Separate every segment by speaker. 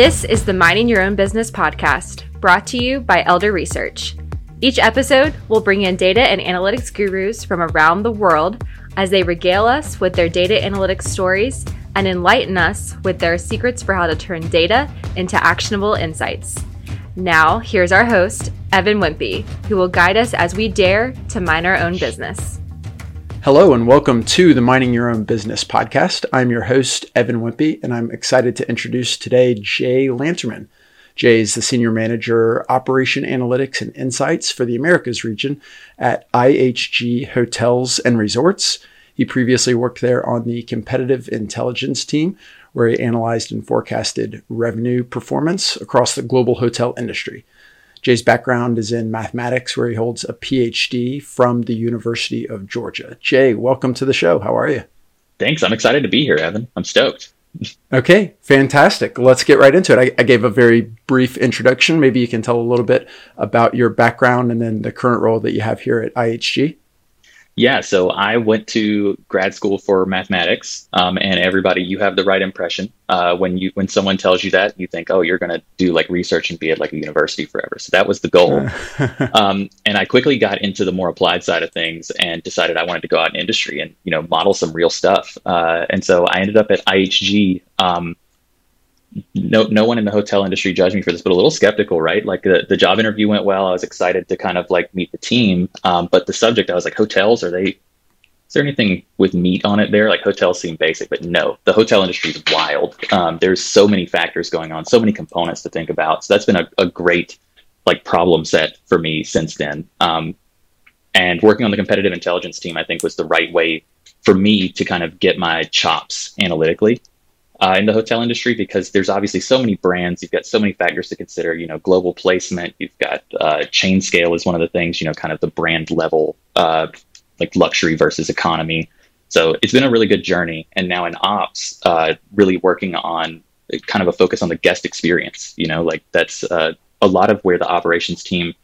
Speaker 1: This is the Mining Your Own Business podcast, brought to you by Elder Research. Each episode will bring in data and analytics gurus from around the world as they regale us with their data analytics stories and enlighten us with their secrets for how to turn data into actionable insights. Now, here's our host, Evan Wimpey, who will guide us as we dare to mind our own business.
Speaker 2: Hello, and welcome to the Mining Your Own Business podcast. I'm your host, Evan Wimpey, and I'm excited to introduce today Jay Lanterman. Jay is the Senior Manager, Operation Analytics and Insights for the Americas region at IHG Hotels and Resorts. He previously worked there on the competitive intelligence team, where he analyzed and forecasted revenue performance across the global hotel industry. Jay's background is in mathematics, where he holds a PhD from the University of Georgia. Jay, welcome to the show. How are you?
Speaker 3: Thanks. I'm excited to be here, Evan. I'm stoked.
Speaker 2: Okay, fantastic. Let's get right into it. I, I, gave a very brief introduction. Maybe you can tell a little bit about your background and then the current role that you have here at IHG.
Speaker 3: Yeah, so I went to grad school for mathematics, um, and everybody, you have the right impression. Uh, when you when someone tells you that, you think, oh, you're going to do like research and be at like a university forever. So that was the goal. um, and I quickly got into the more applied side of things and decided I wanted to go out in industry and you know model some real stuff. Uh, and so I ended up at IHG. Um, no no one in the hotel industry judged me for this, but a little skeptical, right? Like the, the job interview went well. I was excited to kind of like meet the team. Um, but the subject, I was like, hotels, are they is there anything with meat on it there? Like hotels seem basic, but no, the hotel industry is wild. Um, there's so many factors going on, so many components to think about. So that's been a, a great like problem set for me since then. Um, and working on the competitive intelligence team, I think was the right way for me to kind of get my chops analytically uh, in the hotel industry because there's obviously so many brands. You've got so many factors to consider. You know, global placement. You've got uh, chain scale is one of the things. You know, kind of the brand level, uh, like luxury versus economy. So it's been a really good journey. And now in ops, uh, really working on kind of a focus on the guest experience. You know, like that's uh, a lot of where the operations team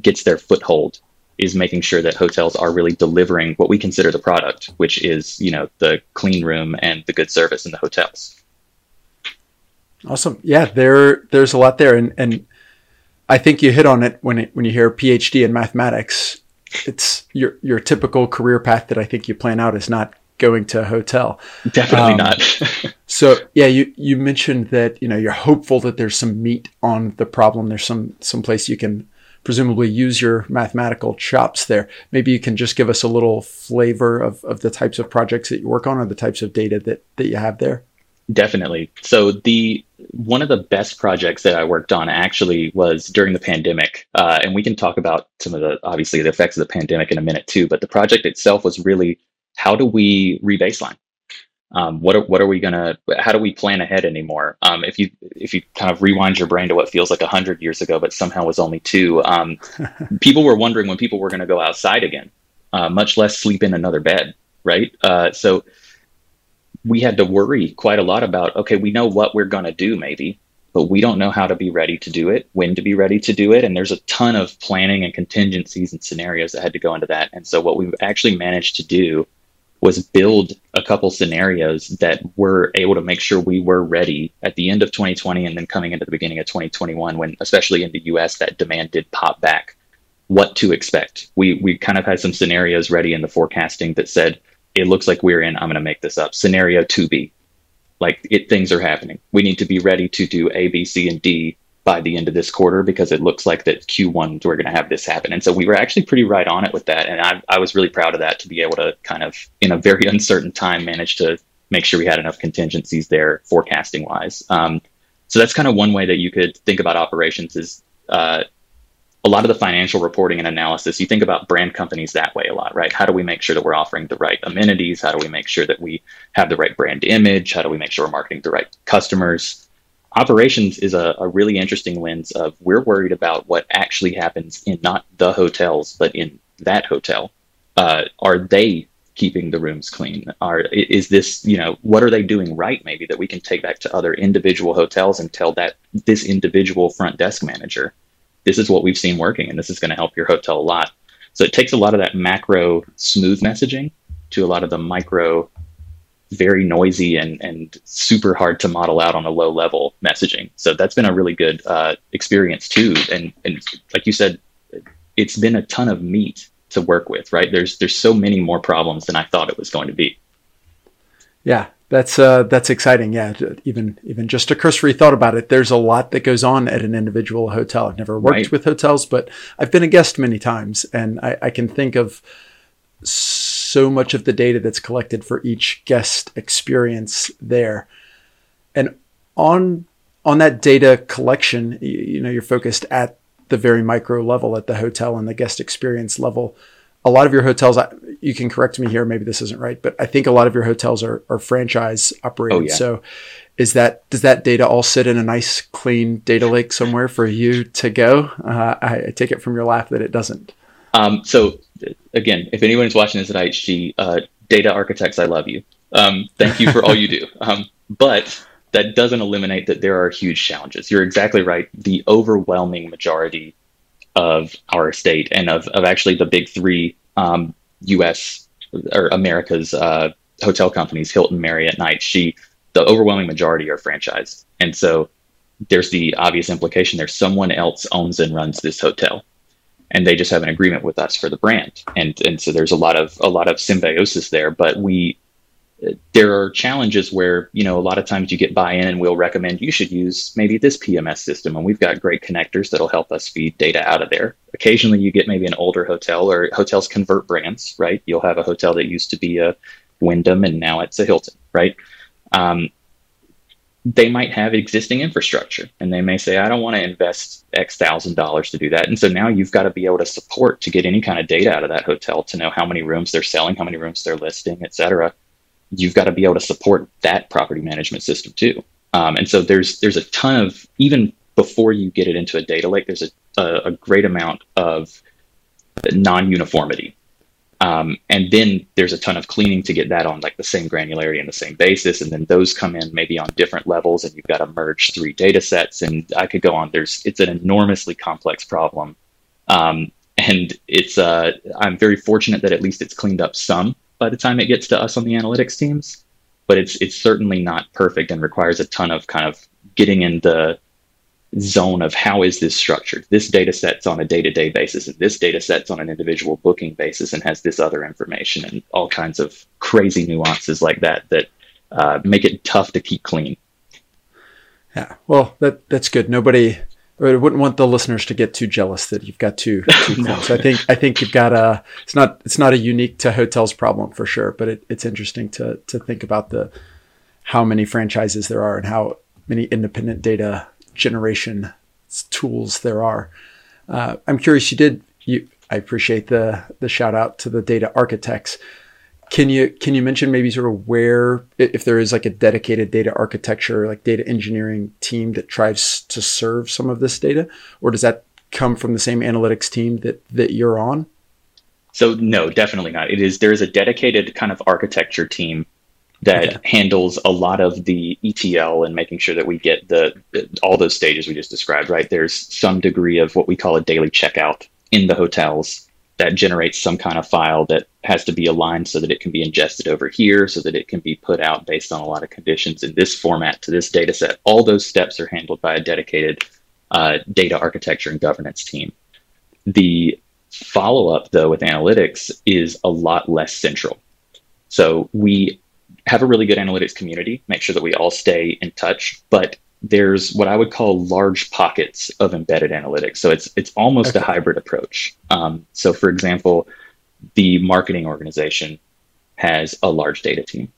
Speaker 3: gets their foothold is making sure that hotels are really delivering what we consider the product, which is you know the clean room and the good service in the hotels.
Speaker 2: Awesome. Yeah, there there's a lot there, and and I think you hit on it when it, when you hear PhD in mathematics. It's your your typical career path that I think you plan out is not going to a hotel.
Speaker 3: Definitely um, not.
Speaker 2: so yeah, you you mentioned that you know you're hopeful that there's some meat on the problem. There's some some place you can presumably use your mathematical chops there. Maybe you can just give us a little flavor of, of the types of projects that you work on or the types of data that, that you have there.
Speaker 3: Definitely. So the one of the best projects that I worked on actually was during the pandemic, uh, and we can talk about some of the obviously the effects of the pandemic in a minute too. But the project itself was really how do we rebaseline? Um, what are what are we gonna? How do we plan ahead anymore? Um, if you if you kind of rewind your brain to what feels like a hundred years ago, but somehow was only two, um, people were wondering when people were going to go outside again, uh, much less sleep in another bed, right? Uh, so we had to worry quite a lot about okay, we know what we're going to do maybe, but we don't know how to be ready to do it, when to be ready to do it. And there's a ton of planning and contingencies and scenarios that had to go into that. And so what we've actually managed to do was build a couple scenarios that were able to make sure we were ready at the end of 2020 and then coming into the beginning of 2021 when especially in the US that demand did pop back what to expect. We we kind of had some scenarios ready in the forecasting that said it looks like we're in, I'm going to make this up, scenario 2B. Like it, things are happening. We need to be ready to do A, B, C, and D by the end of this quarter because it looks like that Q1 we're going to have this happen. And so we were actually pretty right on it with that. And I, I was really proud of that to be able to kind of, in a very uncertain time, manage to make sure we had enough contingencies there forecasting wise. Um, so that's kind of one way that you could think about operations is uh, a lot of the financial reporting and analysis, you think about brand companies that way a lot, right? How do we make sure that we're offering the right amenities? How do we make sure that we have the right brand image? How do we make sure we're marketing the right customers? Operations is a, a really interesting lens of we're worried about what actually happens in not the hotels, but in that hotel. Uh, are they keeping the rooms clean? Are is this you know what are they doing right? Maybe that we can take back to other individual hotels and tell that this individual front desk manager this is what we've seen working and this is going to help your hotel a lot. So it takes a lot of that macro smooth messaging to a lot of the micro very noisy and and super hard to model out on a low level messaging. So that's been a really good uh, experience too. And and like you said, it's been a ton of meat to work with. Right? There's there's so many more problems than I thought it was going to be.
Speaker 2: Yeah, that's uh, that's exciting. Yeah, even even just a cursory thought about it. There's a lot that goes on at an individual hotel. I've never worked right. with hotels, but I've been a guest many times, and I, I can think of so much of the data that's collected for each guest experience there. And on on that data collection, you, you know, you're focused at the very micro level at the hotel and the guest experience level. A lot of your hotels, you can correct me here, maybe this isn't right, but I think a lot of your hotels are, are franchise operated. Oh, yeah. So is that does that data all sit in a nice clean data lake somewhere for you to go? Uh, I, I, take it from your laugh that it doesn't.
Speaker 3: Um, so again, if anyone's watching this at IHG, uh, data architects, I love you. Um, thank you for all you do. Um, but that doesn't eliminate that there are huge challenges. You're exactly right. The overwhelming majority of our state and of, of actually the big three um, U.S. or America's uh, hotel companies, Hilton, Marriott, and IHG, the overwhelming majority are franchised. And so there's the obvious implication there someone else owns and runs this hotel and they just have an agreement with us for the brand. And and so there's a lot of a lot of symbiosis there. But we there are challenges where you know a lot of times you get buy-in and we'll recommend you should use maybe this pms system and we've got great connectors that'll help us feed data out of there occasionally you get maybe an older hotel or hotels convert brands right you'll have a hotel that used to be a wyndham and now it's a hilton right um, they might have existing infrastructure and they may say, I don't want to invest X thousand dollars to do that. And so now you've got to be able to support to get any kind of data out of that hotel to know how many rooms they're selling, how many rooms they're listing, et cetera. You've got to be able to support that property management system too. Um, and so there's there's a ton of even before you get it into a data lake, there's a, a, a great amount of non-uniformity um, and then there's a ton of cleaning to get that on like the same granularity and the same basis. And then those come in maybe on different levels and you've got to merge three data sets. And I could go on. There's, it's an enormously complex problem. Um, and it's, uh, I'm very fortunate that at least it's cleaned up some by the time it gets to us on the analytics teams, but it's, it's certainly not perfect and requires a ton of kind of getting in the, zone of how is this structured. This data set's on a day-to-day basis, and this data set's on an individual booking basis, and has this other information and all kinds of crazy nuances like that that uh, make it tough to keep clean.
Speaker 2: Yeah, well, that that's good. Nobody. I wouldn't want the listeners to get too jealous that you've got two. two no. I think I think you've got a. It's not it's not a unique to hotels problem for sure, but it, it's interesting to to think about the how many franchises there are and how many independent data generation tools there are. Uh, I'm curious. You did. You. I appreciate the the shout out to the data architects. Can you can you mention maybe sort of where if there is like a dedicated data architecture like data engineering team that tries to serve some of this data, or does that come from the same analytics team that that you're on?
Speaker 3: So no, definitely not. It is there is a dedicated kind of architecture team that okay. handles a lot of the ETL and making sure that we get the all those stages we just described. Right, there's some degree of what we call a daily checkout in the hotels that generates some kind of file that has to be aligned so that it can be ingested over here, so that it can be put out based on a lot of conditions in this format to this data set. All those steps are handled by a dedicated uh, data architecture and governance team. The follow up, though, with analytics is a lot less central. So we have a really good analytics community, make sure that we all stay in touch, but there's what I would call large pockets of embedded analytics. So it's it's almost okay. a hybrid approach. Um, so for example, the marketing organization has a large data team.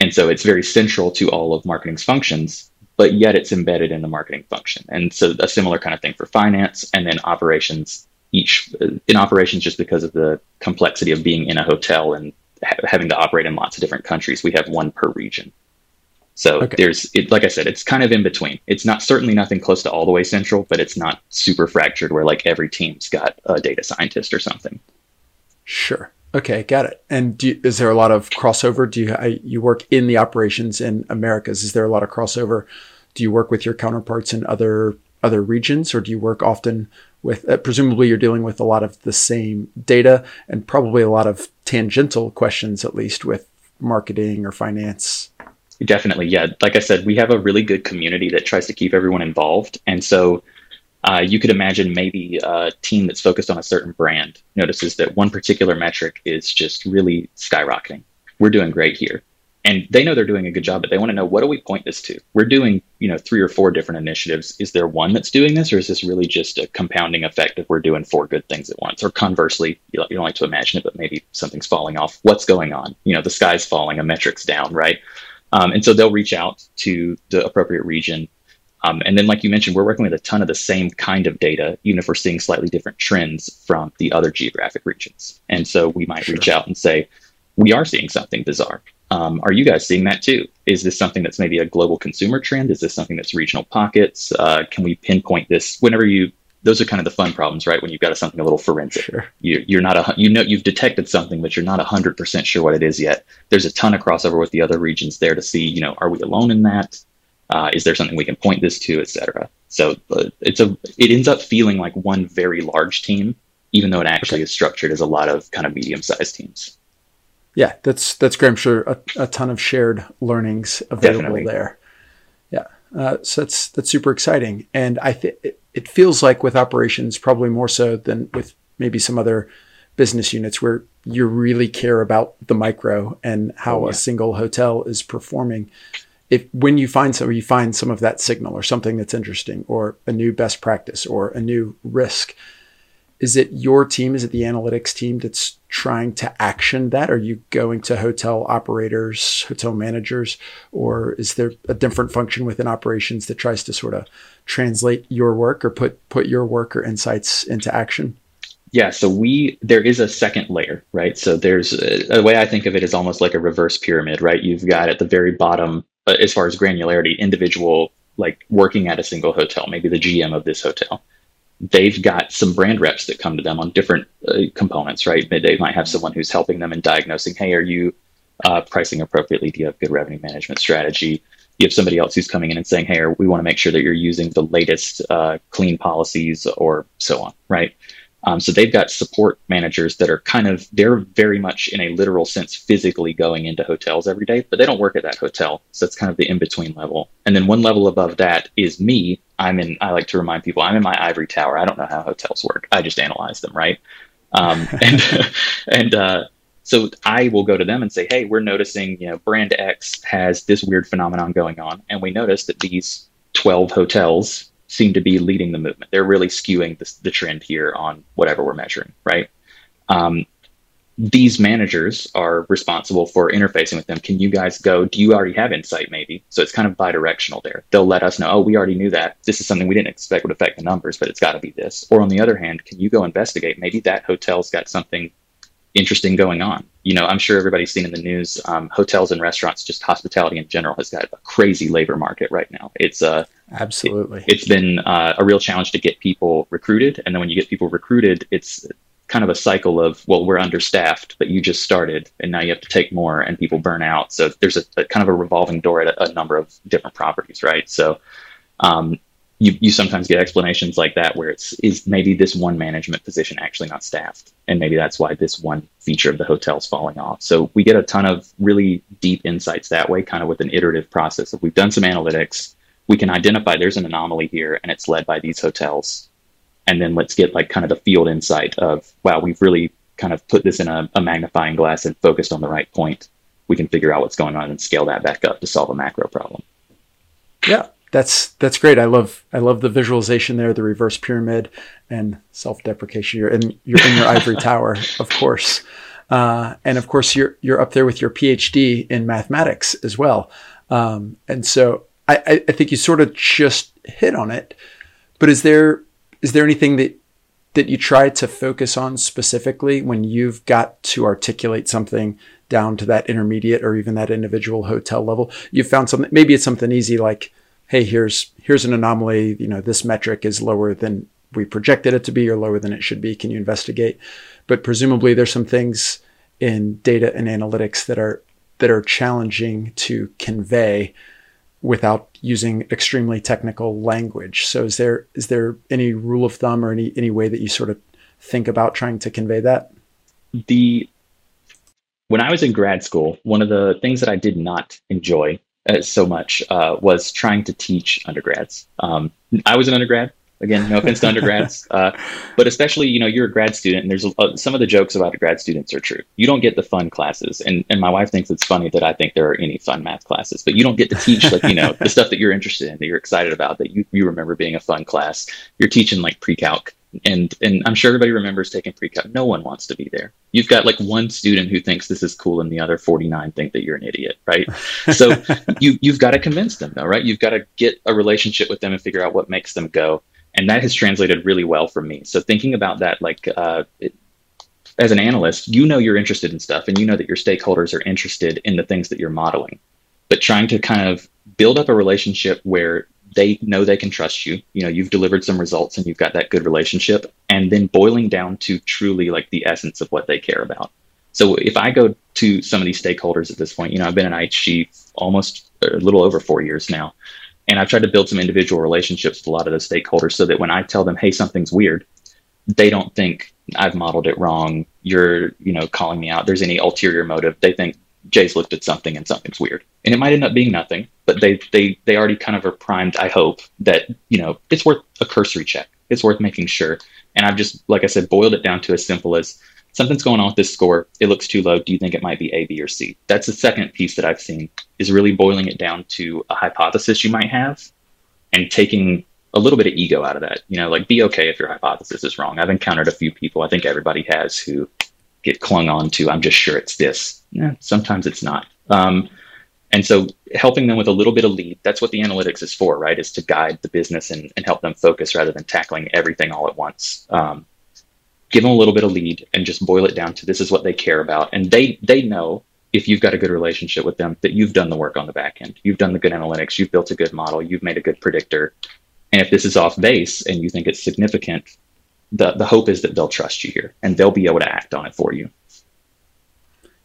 Speaker 3: And so it's very central to all of marketing's functions, but yet it's embedded in the marketing function. And so a similar kind of thing for finance and then operations each in operations just because of the complexity of being in a hotel and ha- having to operate in lots of different countries. We have one per region. So okay. there's, it, like I said, it's kind of in between. It's not certainly nothing close to all the way central, but it's not super fractured where like every team's got a data scientist or something.
Speaker 2: Sure. Okay, got it. And you, is there a lot of crossover? Do you I, you work in the operations in Americas? Is there a lot of crossover? Do you work with your counterparts in other other regions, or do you work often with? Uh, presumably, you're dealing with a lot of the same data and probably a lot of tangential questions, at least with marketing or finance?
Speaker 3: Definitely, yeah. Like I said, we have a really good community that tries to keep everyone involved, and so uh, you could imagine maybe a team that's focused on a certain brand notices that one particular metric is just really skyrocketing. We're doing great here and they know they're doing a good job, but they want to know what do we point this to? We're doing, you know, three or four different initiatives. Is there one that's doing this, or is this really just a compounding effect of we're doing four good things at once? Or conversely, you don't like to imagine it, but maybe something's falling off. What's going on? You know, the sky's falling, a metric's down, right? Um, and so they'll reach out to the appropriate region. Um, and then, like you mentioned, we're working with a ton of the same kind of data, even if we're seeing slightly different trends from the other geographic regions. And so we might sure. reach out and say, we are seeing something bizarre um, are you guys seeing that too? Is this something that's maybe a global consumer trend? Is this something that's regional pockets? Uh, can we pinpoint this? Whenever you, those are kind of the fun problems, right? When you've got something a little forensic, sure. you, you're not a, you know, you've detected something, but you're not hundred percent sure what it is yet. There's a ton of crossover with the other regions there to see, you know, are we alone in that? Uh, is there something we can point this to, et cetera? So uh, it's a, it ends up feeling like one very large team, even though it actually okay. is structured as a lot of kind of medium sized teams
Speaker 2: yeah, that's that's great. I'm sure a, a ton of shared learnings available Definitely. there. Yeah, uh, so that's that's super exciting, and I think it, feels like with operations probably more so than with maybe some other business units where you really care about the micro and how oh, yeah. a single hotel is performing. If when you find some, you find some of that signal or something that's interesting, or a new best practice, or a new risk is it your team? Is it the analytics team that's trying to action that? Are you going to hotel operators, hotel managers, or is there a different function within operations that tries to sort of translate your work or put put your work or insights into action?
Speaker 3: Yeah, so we there is a second layer, right? So there's a, a way I think of it is almost like a reverse pyramid, right? You've got at the very bottom, uh, as far as granularity, individual like working at a single hotel, maybe the GM of this hotel they've got some brand reps that come to them on different uh, components, right? They might have someone who's helping them in diagnosing, hey, are you uh, pricing appropriately? Do you have good revenue management strategy? You have somebody else who's coming in and saying, hey, we want to make sure that you're using the latest uh, clean policies or so on, right? Um, so they've got support managers that are kind of they're very much in a literal sense physically going into hotels every day, but they don't work at that hotel. So it's kind of the in between level. And then one level above that is me. I'm in. I like to remind people I'm in my ivory tower. I don't know how hotels work. I just analyze them, right? Um, and and uh, so I will go to them and say, hey, we're noticing you know brand X has this weird phenomenon going on, and we notice that these 12 hotels seem to be leading the movement. They're really skewing the, the trend here on whatever we're measuring, right? Um, these managers are responsible for interfacing with them. Can you guys go? Do you already have insight, maybe? So it's kind of bi-directional there. They'll let us know, oh, we already knew that. This is something we didn't expect would affect the numbers, but it's got to be this. Or on the other hand, can you go investigate? Maybe that hotel's got something interesting going on. You know, I'm sure everybody's seen in the news, um, hotels and restaurants, just hospitality in general, has got a crazy labor market right now. It's uh,
Speaker 2: absolutely.
Speaker 3: It, has been uh, a real challenge to get people recruited, and then when you get people recruited, it's kind of a cycle of well, we're understaffed, but you just started, and now you have to take more, and people burn out. So there's a, a kind of a revolving door at a, a, number of different properties, right? So um, you, you sometimes get explanations like that where it's is maybe this one management position actually not staffed and maybe that's why this one feature of the hotel's falling off so we get a ton of really deep insights that way kind of with an iterative process if we've done some analytics we can identify there's an anomaly here and it's led by these hotels and then let's get like kind of the field insight of wow we've really kind of put this in a, a magnifying glass and focused on the right point we can figure out what's going on and scale that back up to solve a macro problem
Speaker 2: yeah that's that's great. I love I love the visualization there, the reverse pyramid and self-deprecation. You're in you're in your ivory tower, of course, uh, and of course you're you're up there with your PhD in mathematics as well. Um, and so I, I think you sort of just hit on it. But is there is there anything that that you try to focus on specifically when you've got to articulate something down to that intermediate or even that individual hotel level? You found something. Maybe it's something easy like hey, here's here's an anomaly. You know, this metric is lower than we projected it to be or lower than it should be. Can you investigate? But presumably there's some things in data and analytics that are that are challenging to convey without using extremely technical language. So is there is there any rule of thumb or any any way that you sort of think about trying to convey that?
Speaker 3: The when I was in grad school, one of the things that I did not enjoy uh, so much uh, was trying to teach undergrads. Um, I was an undergrad. Again, no offense to undergrads, uh, but especially you know you're a grad student, and there's a, some of the jokes about grad students are true. You don't get the fun classes, and and my wife thinks it's funny that I think there are any fun math classes, but you don't get to teach like you know the stuff that you're interested in, that you're excited about, that you you remember being a fun class. You're teaching like pre-calc and and I'm sure everybody remembers taking pre-calc. No one wants to be there. You've got like one student who thinks this is cool, and the other 49 think that you're an idiot, right? So you you've got to convince them, though, right? You've got to get a relationship with them and figure out what makes them go, and that has translated really well for me. So thinking about that, like uh, it, as an analyst, you know you're interested in stuff, and you know that your stakeholders are interested in the things that you're modeling, but trying to kind of build up a relationship where they know they can trust you. You know, you've delivered some results and you've got that good relationship. And then boiling down to truly like the essence of what they care about. So if I go to some of these stakeholders at this point, you know, I've been in IHG almost a little over four years now. And I've tried to build some individual relationships with a lot of the stakeholders so that when I tell them, hey, something's weird, they don't think I've modeled it wrong. You're, you know, calling me out. There's any ulterior motive. They think Jay's looked at something and something's weird. And it might end up being nothing, but they they they already kind of are primed, I hope, that, you know, it's worth a cursory check. It's worth making sure. And I've just, like I said, boiled it down to as simple as something's going on with this score. It looks too low. Do you think it might be A, B, or C? That's the second piece that I've seen is really boiling it down to a hypothesis you might have and taking a little bit of ego out of that. You know, like be okay if your hypothesis is wrong. I've encountered a few people, I think everybody has, who get clung on to, I'm just sure it's this. Sometimes it's not. Um, and so helping them with a little bit of lead, that's what the analytics is for, right? Is to guide the business and, and help them focus rather than tackling everything all at once. Um, give them a little bit of lead and just boil it down to this is what they care about. And they they know if you've got a good relationship with them that you've done the work on the back end. You've done the good analytics, you've built a good model, you've made a good predictor. And if this is off base and you think it's significant, the the hope is that they'll trust you here and they'll be able to act on it for you.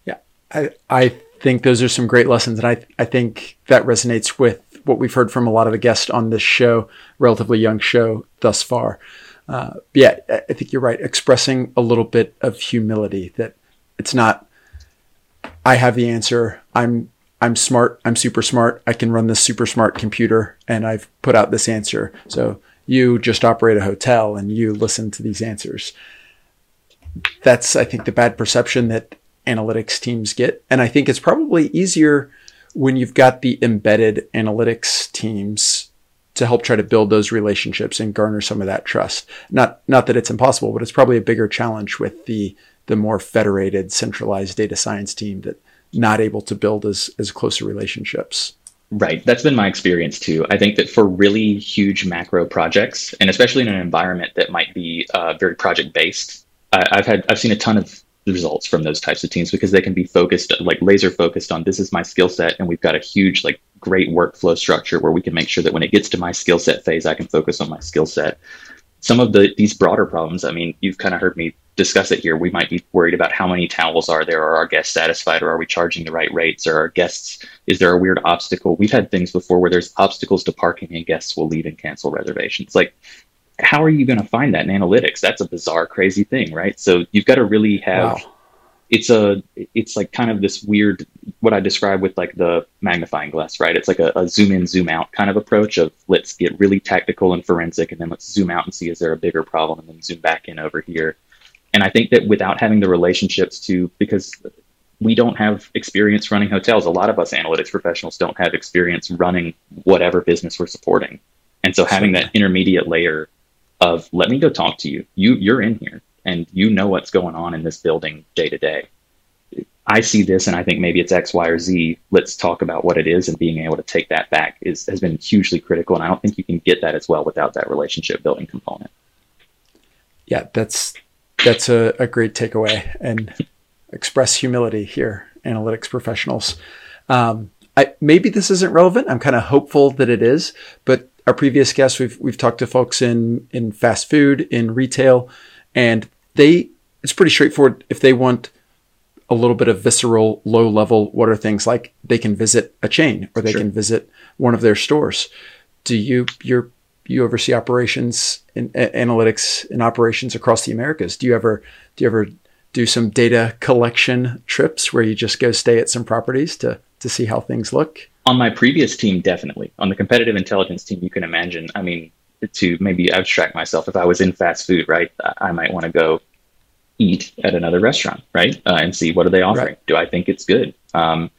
Speaker 2: Yeah, I I think those are some great lessons, and I I think that resonates with what we've heard from a lot of the guests on this show, relatively young show thus far. Uh, yeah, I think you're right. Expressing a little bit of humility that it's not. I have the answer. I'm I'm smart. I'm super smart. I can run this super smart computer, and I've put out this answer. So you just operate a hotel and you listen to these answers. That's, I think, the bad perception that analytics teams get. And I think it's probably easier when you've got the embedded analytics teams to help try to build those relationships and garner some of that trust. Not not that it's impossible, but it's probably a bigger challenge with the the more federated, centralized data science team that not able to build as as closer relationships.
Speaker 3: Right. That's been my experience too. I think that for really huge macro projects, and especially in an environment that might be uh, very project based, I've had I've seen a ton of results from those types of teams because they can be focused, like laser focused on this is my skill set, and we've got a huge like great workflow structure where we can make sure that when it gets to my skill set phase, I can focus on my skill set. Some of the these broader problems, I mean, you've kind of heard me discuss it here, we might be worried about how many towels are there. Are our guests satisfied? Or are we charging the right rates? Or our guests, is there a weird obstacle? We've had things before where there's obstacles to parking and guests will leave and cancel reservations. Like, how are you going to find that in analytics? That's a bizarre, crazy thing, right? So you've got to really have. Wow. It's a, it's like kind of this weird, what I describe with like the magnifying glass, right? It's like a, a zoom in, zoom out kind of approach of let's get really tactical and forensic, and then let's zoom out and see is there a bigger problem, and then zoom back in over here and I think that without having the relationships to, because we don't have experience running hotels, a lot of us analytics professionals don't have experience running whatever business we're supporting. And so having that intermediate layer of let me go talk to you. You you're in here and you know what's going on in this building day to day. I see this and I think maybe it's X, Y, or Z. Let's talk about what it is and being able to take that back is has been hugely critical. And I don't think you can get that as well without that relationship building component.
Speaker 2: Yeah, that's that's a, a great takeaway and express humility here, analytics professionals. Um, I, maybe this isn't relevant. I'm kind of hopeful that it is, but our previous guests, we've we've talked to folks in in fast food, in retail, and they it's pretty straightforward. If they want a little bit of visceral, low level, what are things like? They can visit a chain or they sure. can visit one of their stores. Do you you're you oversee operations and analytics and operations across the Americas. Do you ever do you ever do some data collection trips where you just go stay at some properties to to see how things look?
Speaker 3: On my previous team, definitely. On the competitive intelligence team, you can imagine. I mean, to maybe abstract myself, if I was in fast food, right, I might want to go eat at another restaurant, right, uh, and see what are they offering. Right. Do I think it's good? Um,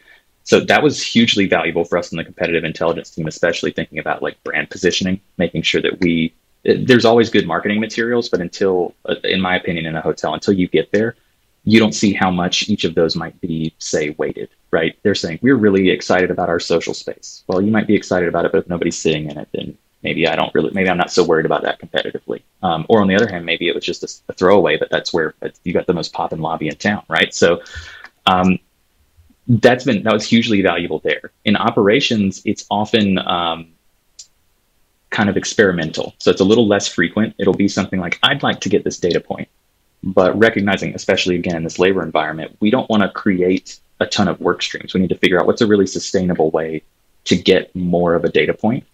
Speaker 3: so that was hugely valuable for us in the competitive intelligence team, especially thinking about like brand positioning, making sure that we. There's always good marketing materials, but until, uh, in my opinion, in a hotel, until you get there, you don't see how much each of those might be, say, weighted, right? They're saying we're really excited about our social space. Well, you might be excited about it, but if nobody's sitting in it, then maybe I don't really, maybe I'm not so worried about that competitively. Um, or on the other hand, maybe it was just a, a throwaway, but that's where you got the most poppin' lobby in town, right? So um, that's been that was hugely valuable there. In operations, it's often um, kind of experimental, so it's a little less frequent. It'll be something like I'd like to get this data point, but recognizing, especially again in this labor environment, we don't want to create a ton of work streams. We need to figure out what's a really sustainable way to get more of a data point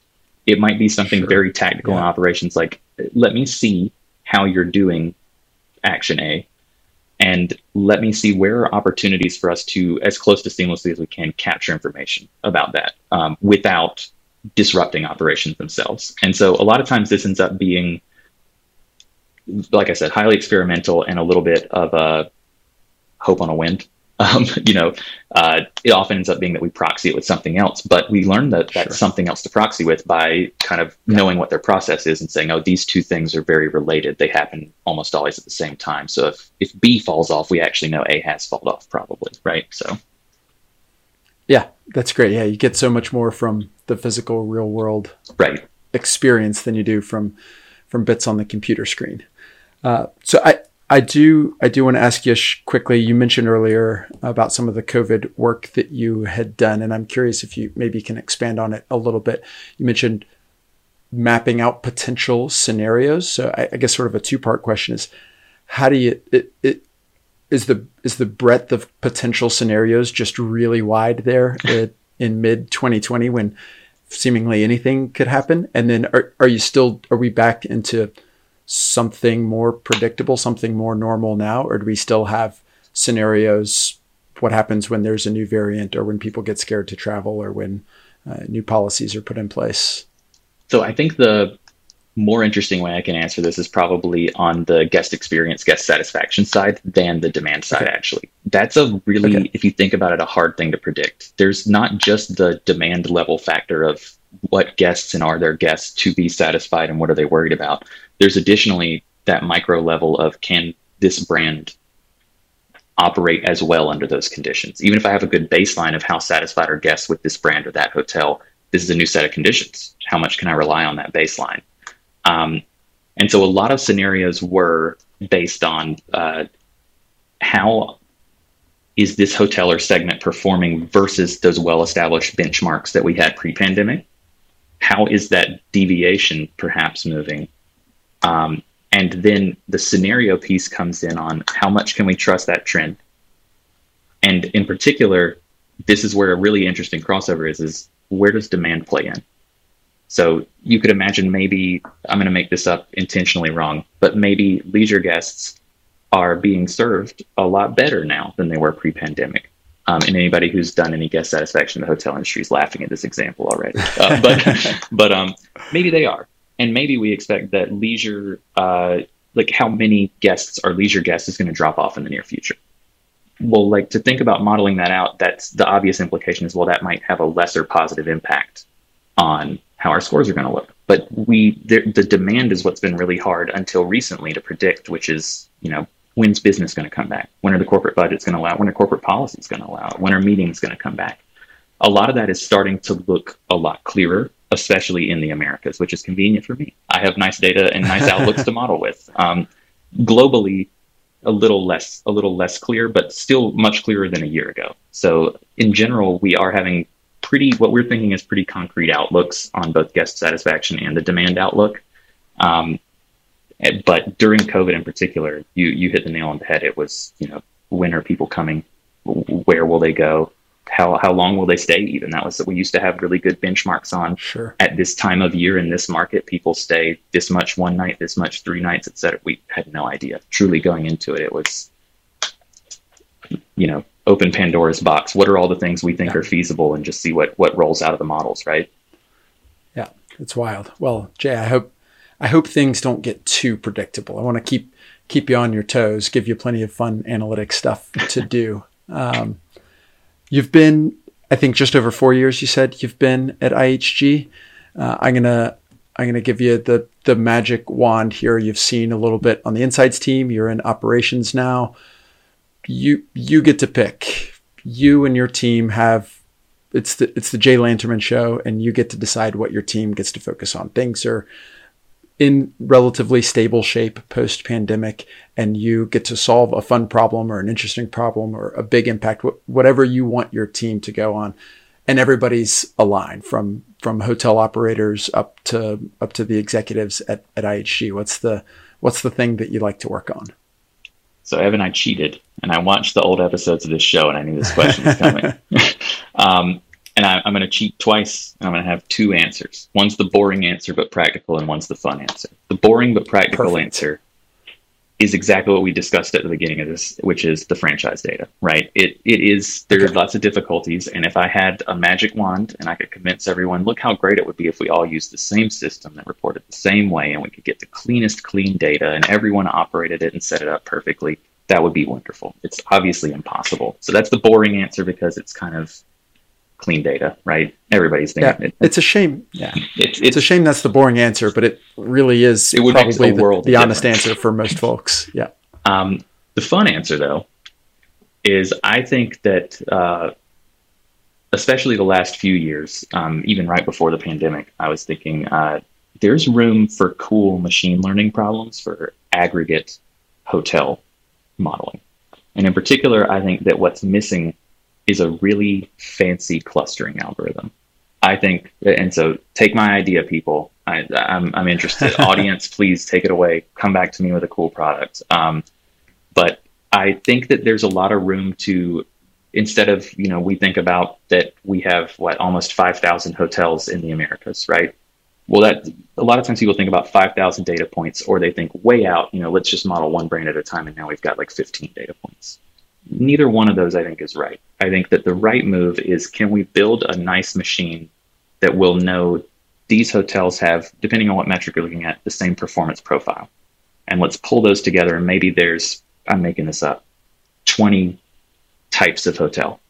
Speaker 3: it might be something sure. very tactical yeah. in operations, like let me see how you're doing action A, and let me see where are opportunities for us to, as close to seamlessly as we can, capture information about that um, without disrupting operations themselves. And so a lot of times this ends up being, like I said, highly experimental and a little bit of a hope on a wind um, you know, uh, it often ends up being that we proxy it with something else, but we learn that sure. that's something else to proxy with by kind of yeah. knowing what their process is and saying, oh, these two things are very related. They happen almost always at the same time. So if, if B falls off, we actually know A has fallen off probably, right? So.
Speaker 2: Yeah, that's great. Yeah, you get so much more from the physical real world
Speaker 3: right.
Speaker 2: experience than you do from from bits on the computer screen. Uh, so I, I do I do want to ask you quickly. You mentioned earlier about some of the COVID work that you had done, and I'm curious if you maybe can expand on it a little bit. You mentioned mapping out potential scenarios. So I, I guess sort of a two part question is how do you it, it is the is the breadth of potential scenarios just really wide there in mid 2020 when seemingly anything could happen? And then are, are you still are we back into something more predictable, something more normal now, or do we still have scenarios? What happens when there's a new variant, or when people get scared to travel, or when uh, new policies are put in place?
Speaker 3: So I think the more interesting way I can answer this is probably on the guest experience, guest satisfaction side than the demand side, okay. actually. That's a really, okay. if you think about it, a hard thing to predict. There's not just the demand level factor of what guests and are their guests to be satisfied and what are they worried about. There's additionally that micro level of can this brand operate as well under those conditions? Even if I have a good baseline of how satisfied are guests with this brand or that hotel, this is a new set of conditions. How much can I rely on that baseline? Um, and so a lot of scenarios were based on uh, how is this hotel or segment performing versus those well established benchmarks that we had pre pandemic? How is that deviation perhaps moving? Um, and then the scenario piece comes in on how much can we trust that trend? And in particular, this is where a really interesting crossover is, is where does demand play in? So you could imagine maybe, I'm going to make this up intentionally wrong, but maybe leisure guests are being served a lot better now than they were pre pandemic. Um, and anybody who's done any guest satisfaction in the hotel industry is laughing at this example already. Uh, but but um, maybe they are, and maybe we expect that leisure, uh, like how many guests are leisure guests, is going to drop off in the near future. Well, like to think about modeling that out, that's the obvious implication is well, that might have a lesser positive impact on how our scores are going to look. But we the, the demand is what's been really hard until recently to predict, which is you know when's business going to come back? When are the corporate budgets going to allow? When are corporate policies going to allow? When are meetings going to come back? A lot of that is starting to look a lot clearer, especially in the Americas, which is convenient for me. I have nice data and nice outlooks to model with. Um, globally, a little less, a little less clear, but still much clearer than a year ago. So in general, we are having pretty, what we're thinking is pretty concrete outlooks on both guest satisfaction and the demand outlook. Um, but during COVID in particular, you you hit the nail on the head. It was you know when are people coming? Where will they go? How how long will they stay? Even that was we used to have really good benchmarks on.
Speaker 2: Sure.
Speaker 3: At this time of year in this market, people stay this much one night, this much three nights, etc. We had no idea. Truly going into it, it was you know, open Pandora's box. What are all the things we think yeah. are feasible, and just see what what rolls out of the models, right?
Speaker 2: Yeah, it's wild. Well, Jay, I hope I hope things don't get too predictable. I want to keep keep you on your toes, give you plenty of fun analytic stuff to do. Um, you've been, I think, just over four years. You said you've been at IHG. Uh, I'm gonna I'm gonna give you the the magic wand here. You've seen a little bit on the insights team. You're in operations now. You you get to pick. You and your team have it's the it's the Jay Lanterman show, and you get to decide what your team gets to focus on. Things are in relatively stable shape post pandemic and you get to solve a fun problem or an interesting problem or a big impact whatever you want your team to go on. And everybody's aligned from from hotel operators up to up to the executives at, at IHG what's the what's the thing that you like to work on?
Speaker 3: So Evan I cheated and I watched the old episodes of this show and I knew this question was coming. Um, and I, am going to cheat twice, and I'm going to have two answers. One's the boring answer but practical, and one's the fun answer. The boring but practical Perfect. answer is exactly what we discussed at the beginning of this, which is the franchise data, right? It it is there are lots of difficulties, and if I had a magic wand and I could convince everyone, look how great it would be if we all used the same system that reported the same way, and we could get the cleanest clean data, and everyone operated it and set it up perfectly. That would be wonderful. It's obviously impossible. So that's the boring answer because it's kind of clean data, right? Everybody's thinking
Speaker 2: yeah, it, it's a shame. Yeah, it's, it's, it's, a shame that's the boring answer, but it really is it would probably the, world the honest answer for most folks. Yeah.
Speaker 3: Um, the fun answer, though, is I think that uh, especially the last few years, um, even right before the pandemic, I was thinking uh, there's room for cool machine learning problems for aggregate hotel modeling. And in particular, I think that what's missing is a really fancy clustering algorithm. I think, and so take my idea, people. I, am I'm, I'm interested. Audience, please take it away. Come back to me with a cool product. Um, but I think that there's a lot of room to, instead of you know, we think about that we have what almost 5,000 hotels in the Americas, right? Well, that a lot of times people think about 5,000 data points, or they think way out. You know, let's just model one brand at a time, and now we've got like 15 data points neither one of those I think is right. I think that the right move is can we build a nice machine that will know these hotels have, depending on what metric you're looking at, the same performance profile. And let's pull those together. And maybe there's, I'm making this up, 20 types of hotel.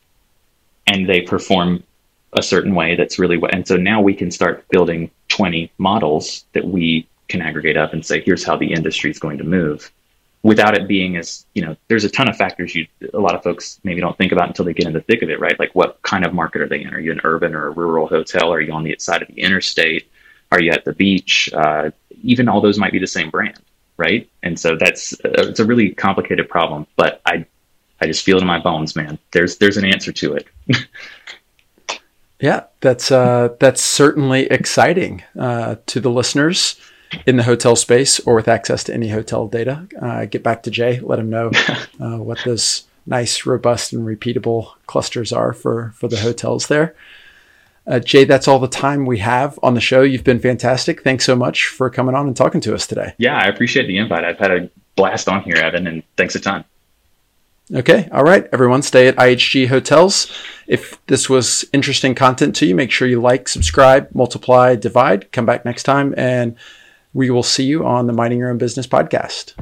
Speaker 3: And they perform a certain way that's really what. And so now we can start building 20 models that we can aggregate up and say, here's how the industry is going to move without it being as you know there's a ton of factors you a lot of folks maybe don't think about until they get in the thick of it right? Like what kind of market are they in? Are you an urban or a rural hotel? Are you on the side of the interstate? Are you at the beach? Uh, even all those might be the same brand right? And so that's uh, it's a really complicated problem but i i just feel it in my bones man. There's there's an answer to it.
Speaker 2: Yeah that's uh that's certainly exciting uh to the listeners in the hotel space or with access to any hotel data. Uh, get back to Jay, let him know uh, what those nice, robust, and repeatable clusters are for for the hotels there. Uh, Jay, that's all the time we have on the show. You've been fantastic. Thanks so much for coming on and talking to us today.
Speaker 3: Yeah, I appreciate the invite. I've had a blast on here, Evan, and thanks a ton.
Speaker 2: Okay. All right. Everyone stay at IHG hotels. If this was interesting content to you, make sure you like, subscribe, multiply, divide. Come back next time and we will see you on the Mining Your Own Business podcast.